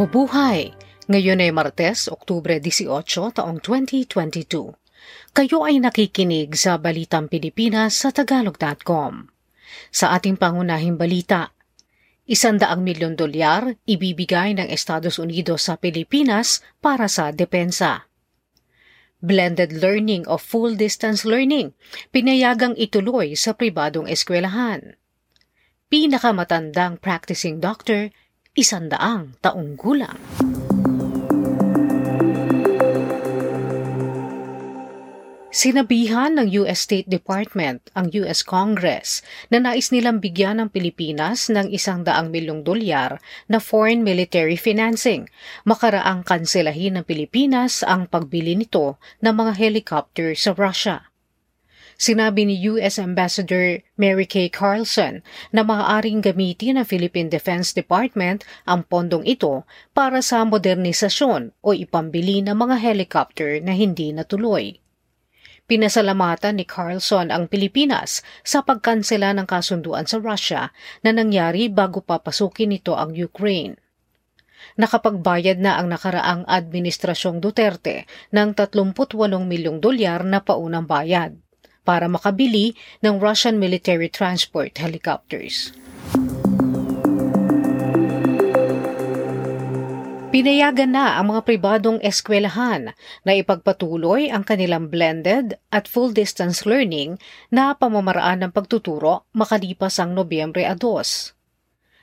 Bubuhay! Ngayon ay Martes, Oktubre 18, taong 2022. Kayo ay nakikinig sa Balitang Pilipinas sa Tagalog.com. Sa ating pangunahing balita, isandaang milyon dolyar ibibigay ng Estados Unidos sa Pilipinas para sa depensa. Blended learning o full distance learning, pinayagang ituloy sa pribadong eskwelahan. Pinakamatandang practicing doctor isandaang taong gulang. Sinabihan ng US State Department ang US Congress na nais nilang bigyan ng Pilipinas ng isang daang milyong dolyar na foreign military financing. Makaraang kanselahin ng Pilipinas ang pagbili nito ng mga helicopter sa Russia. Sinabi ni U.S. Ambassador Mary Kay Carlson na maaaring gamitin ng Philippine Defense Department ang pondong ito para sa modernisasyon o ipambili ng mga helicopter na hindi natuloy. Pinasalamatan ni Carlson ang Pilipinas sa pagkansela ng kasunduan sa Russia na nangyari bago papasukin nito ang Ukraine nakapagbayad na ang nakaraang administrasyong Duterte ng 38 milyong dolyar na paunang bayad para makabili ng Russian military transport helicopters. Pinayagan na ang mga pribadong eskwelahan na ipagpatuloy ang kanilang blended at full-distance learning na pamamaraan ng pagtuturo makalipas ang Nobyembre 2.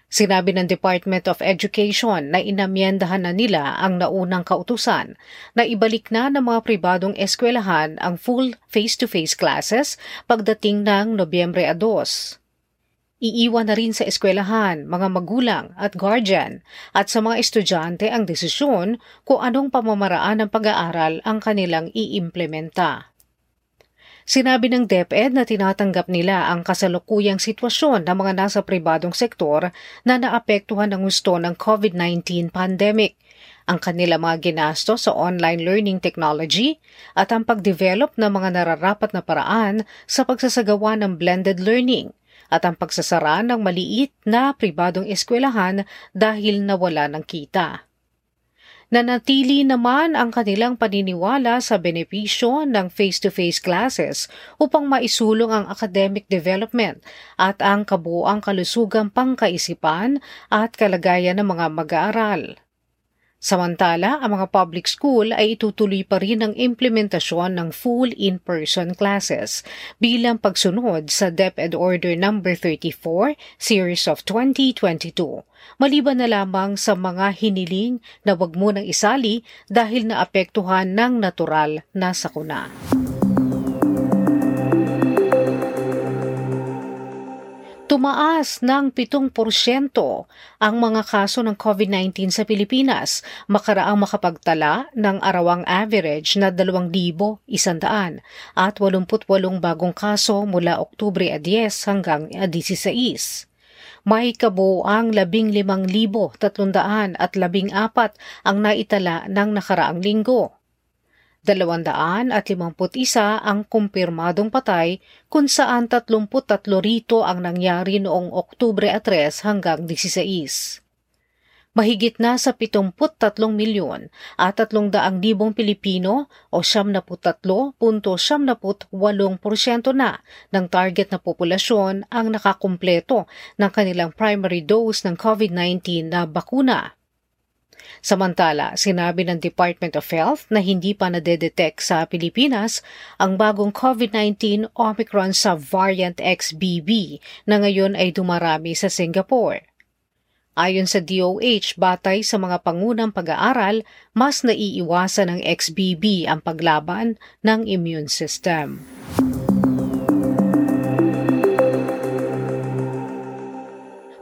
Sinabi ng Department of Education na inamyendahan na nila ang naunang kautusan na ibalik na ng mga pribadong eskwelahan ang full face-to-face classes pagdating ng Nobyembre 2. Iiwan na rin sa eskwelahan, mga magulang at guardian at sa mga estudyante ang desisyon kung anong pamamaraan ng pag-aaral ang kanilang iimplementa. Sinabi ng DepEd na tinatanggap nila ang kasalukuyang sitwasyon ng mga nasa pribadong sektor na naapektuhan ng gusto ng COVID-19 pandemic, ang kanila mga ginasto sa online learning technology at ang pagdevelop ng mga nararapat na paraan sa pagsasagawa ng blended learning at ang pagsasara ng maliit na pribadong eskwelahan dahil nawala ng kita. Nanatili naman ang kanilang paniniwala sa benepisyo ng face-to-face classes upang maisulong ang academic development at ang kabuang kalusugang pangkaisipan at kalagayan ng mga mag-aaral. Samantala, ang mga public school ay itutuloy pa rin ang implementasyon ng full in-person classes bilang pagsunod sa DepEd Order No. 34, Series of 2022, maliban na lamang sa mga hiniling na wag munang isali dahil naapektuhan ng natural na sakuna. Tumaas ng 7% ang mga kaso ng COVID-19 sa Pilipinas, makaraang makapagtala ng arawang average na 2,100 at 88 bagong kaso mula Oktubre 10 hanggang 16 may kabuoang 15,314 ang naitala ng nakaraang linggo. 251 ang kumpirmadong patay kung saan 33 rito ang nangyari noong Oktubre 3 hanggang 16. Mahigit na sa 73 milyon at 300 libong Pilipino o 73.78% na ng target na populasyon ang nakakumpleto ng kanilang primary dose ng COVID-19 na bakuna. Samantala, sinabi ng Department of Health na hindi pa nadedetect sa Pilipinas ang bagong COVID-19 Omicron subvariant XBB na ngayon ay dumarami sa Singapore. Ayon sa DOH, batay sa mga pangunang pag-aaral, mas naiiwasan ng XBB ang paglaban ng immune system.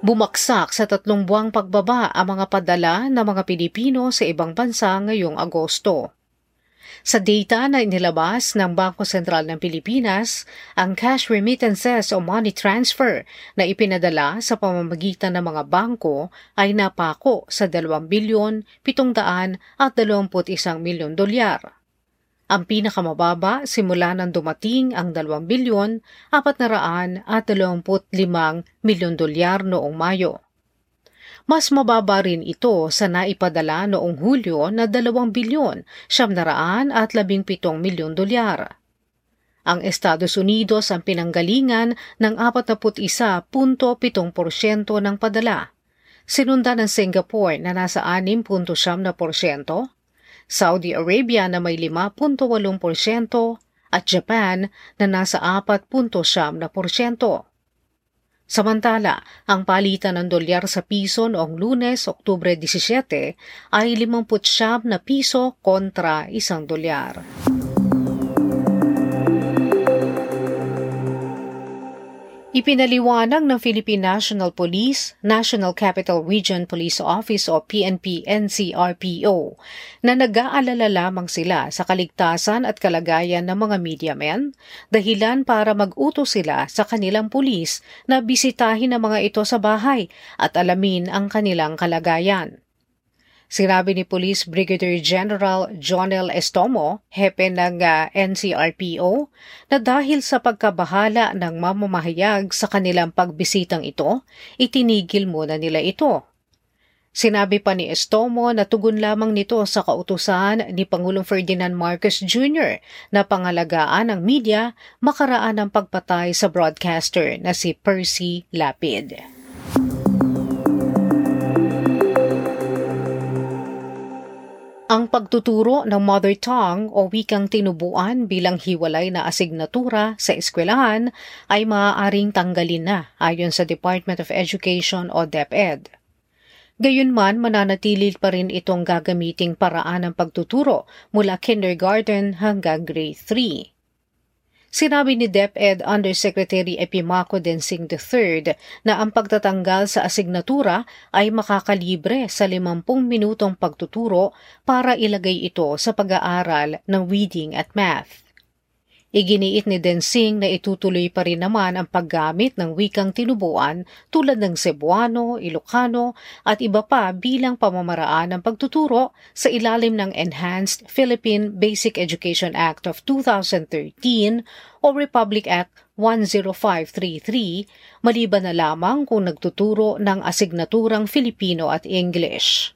Bumaksak sa tatlong buwang pagbaba ang mga padala ng mga Pilipino sa ibang bansa ngayong Agosto. Sa data na inilabas ng Bangko Sentral ng Pilipinas, ang cash remittances o money transfer na ipinadala sa pamamagitan ng mga bangko ay napako sa 2 bilyon 721 milyon dolyar ang pinakamababa simula nang dumating ang 2 bilyon 425 milyon dolyar noong Mayo. Mas mababa rin ito sa naipadala noong Hulyo na 2 bilyon, siyam at 17 milyon dolyar. Ang Estados Unidos ang pinanggalingan ng 41.7% ng padala. Sinundan ng Singapore na nasa 6.7%, Saudi Arabia na may 5.8% at Japan na nasa 4.7%. Samantala, ang palitan ng dolyar sa piso noong lunes, Oktubre 17 ay 50 na piso kontra isang dolyar. Ipinaliwanag ng Philippine National Police, National Capital Region Police Office o PNP-NCRPO na nag-aalala lamang sila sa kaligtasan at kalagayan ng mga media men, dahilan para mag-utos sila sa kanilang pulis na bisitahin ang mga ito sa bahay at alamin ang kanilang kalagayan. Sinabi ni Police Brigadier General Jonel Estomo, hepe ng uh, ah, NCRPO, na dahil sa pagkabahala ng mamamahayag sa kanilang pagbisitang ito, itinigil muna nila ito. Sinabi pa ni Estomo na tugon lamang nito sa kautusan ni Pangulong Ferdinand Marcos Jr. na pangalagaan ng media makaraan ng pagpatay sa broadcaster na si Percy Lapid. Ang pagtuturo ng mother tongue o wikang tinubuan bilang hiwalay na asignatura sa eskwelahan ay maaaring tanggalin na ayon sa Department of Education o DepEd. Gayunman, mananatili pa rin itong gagamiting paraan ng pagtuturo mula kindergarten hanggang grade 3. Sinabi ni DepEd Undersecretary Epimaco Densing III na ang pagtatanggal sa asignatura ay makakalibre sa 50 minutong pagtuturo para ilagay ito sa pag-aaral ng reading at math. Iginiit ni Densing na itutuloy pa rin naman ang paggamit ng wikang tinubuan tulad ng Cebuano, Ilocano at iba pa bilang pamamaraan ng pagtuturo sa ilalim ng Enhanced Philippine Basic Education Act of 2013 o Republic Act 10533 maliban na lamang kung nagtuturo ng asignaturang Filipino at English.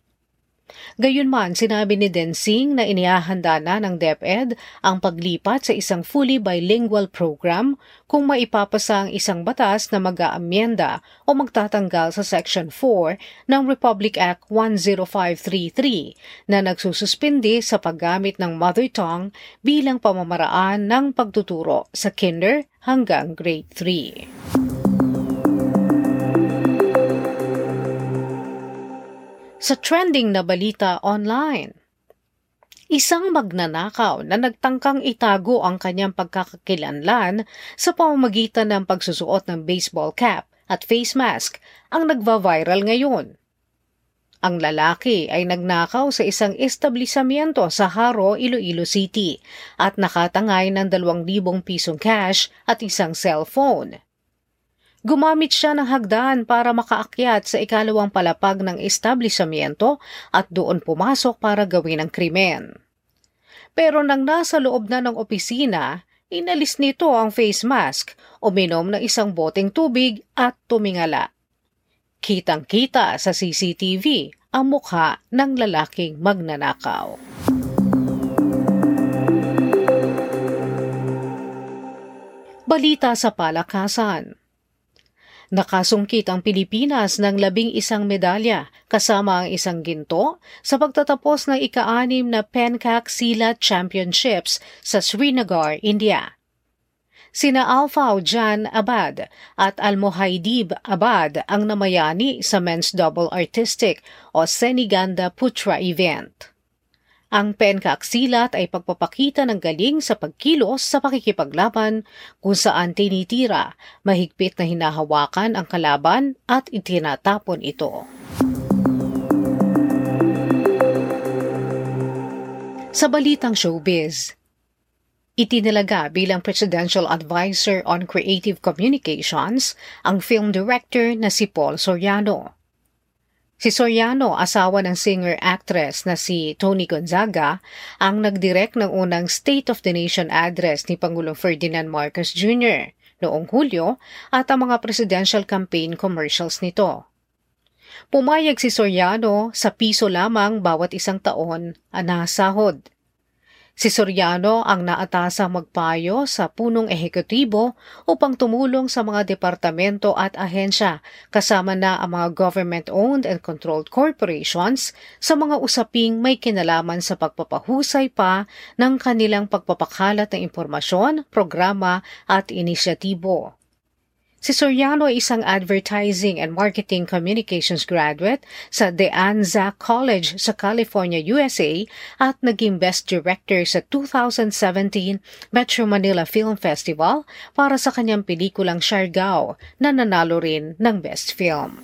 Gayunman, sinabi ni Densing na inihahanda na ng DepEd ang paglipat sa isang fully bilingual program kung maipapasa ang isang batas na mag-aamyenda o magtatanggal sa Section 4 ng Republic Act 10533 na nagsususpindi sa paggamit ng mother tongue bilang pamamaraan ng pagtuturo sa kinder hanggang grade 3. Sa trending na balita online. Isang magnanakaw na nagtangkang itago ang kanyang pagkakakilanlan sa pamamagitan ng pagsusuot ng baseball cap at face mask ang nagva-viral ngayon. Ang lalaki ay nagnakaw sa isang establishmento sa Haro, Iloilo City at nakatangay ng 2,000 pisong cash at isang cellphone. Gumamit siya ng hagdan para makaakyat sa ikalawang palapag ng establishmento at doon pumasok para gawin ang krimen. Pero nang nasa loob na ng opisina, inalis nito ang face mask, uminom ng isang boteng tubig at tumingala. Kitang-kita sa CCTV ang mukha ng lalaking magnanakaw. Balita sa palakasan. Nakasungkit ang Pilipinas ng labing isang medalya kasama ang isang ginto sa pagtatapos ng ika-anim na Pencak Silat Championships sa Srinagar, India. Sina Alpha Jan Abad at Almohaidib Abad ang namayani sa men's double artistic o Seniganda Putra event. Ang penkaksilat ay pagpapakita ng galing sa pagkilos sa pakikipaglaban kung saan tinitira, mahigpit na hinahawakan ang kalaban at itinatapon ito. Sa balitang showbiz, Itinalaga bilang Presidential Advisor on Creative Communications ang film director na si Paul Soriano. Si Soriano, asawa ng singer-actress na si Tony Gonzaga, ang nagdirect ng unang State of the Nation address ni Pangulong Ferdinand Marcos Jr. noong Hulyo at ang mga presidential campaign commercials nito. Pumayag si Soriano sa piso lamang bawat isang taon ang nasahod. Si Soriano ang naatasang magpayo sa punong ehekutibo upang tumulong sa mga departamento at ahensya kasama na ang mga government-owned and controlled corporations sa mga usaping may kinalaman sa pagpapahusay pa ng kanilang pagpapakalat ng impormasyon, programa at inisyatibo. Si Soriano ay isang advertising and marketing communications graduate sa De Anza College sa California, USA at naging best director sa 2017 Metro Manila Film Festival para sa kanyang pelikulang Siargao na nanalo rin ng best film.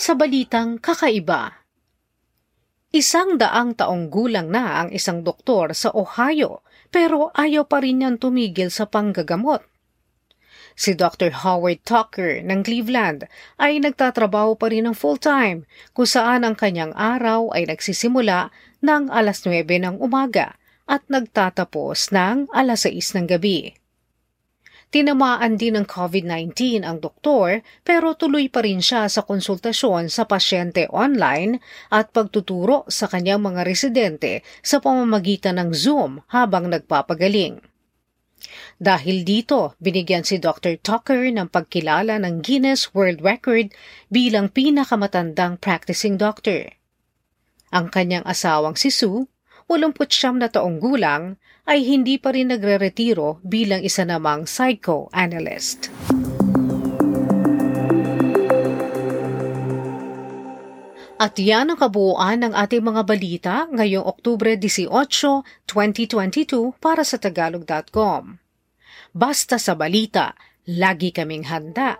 Sa balitang kakaiba, Isang daang taong gulang na ang isang doktor sa Ohio pero ayaw pa rin niyang tumigil sa panggagamot. Si Dr. Howard Tucker ng Cleveland ay nagtatrabaho pa rin ng full-time kung saan ang kanyang araw ay nagsisimula ng alas 9 ng umaga at nagtatapos ng alas 6 ng gabi. Tinamaan din ng COVID-19 ang doktor pero tuloy pa rin siya sa konsultasyon sa pasyente online at pagtuturo sa kanyang mga residente sa pamamagitan ng Zoom habang nagpapagaling. Dahil dito, binigyan si Dr. Tucker ng pagkilala ng Guinness World Record bilang pinakamatandang practicing doctor. Ang kanyang asawang si Sue 89 na taong gulang ay hindi pa rin nagre-retiro bilang isa namang psychoanalyst. At yan ang kabuuan ng ating mga balita ngayong Oktubre 18, 2022 para sa Tagalog.com. Basta sa balita, lagi kaming handa.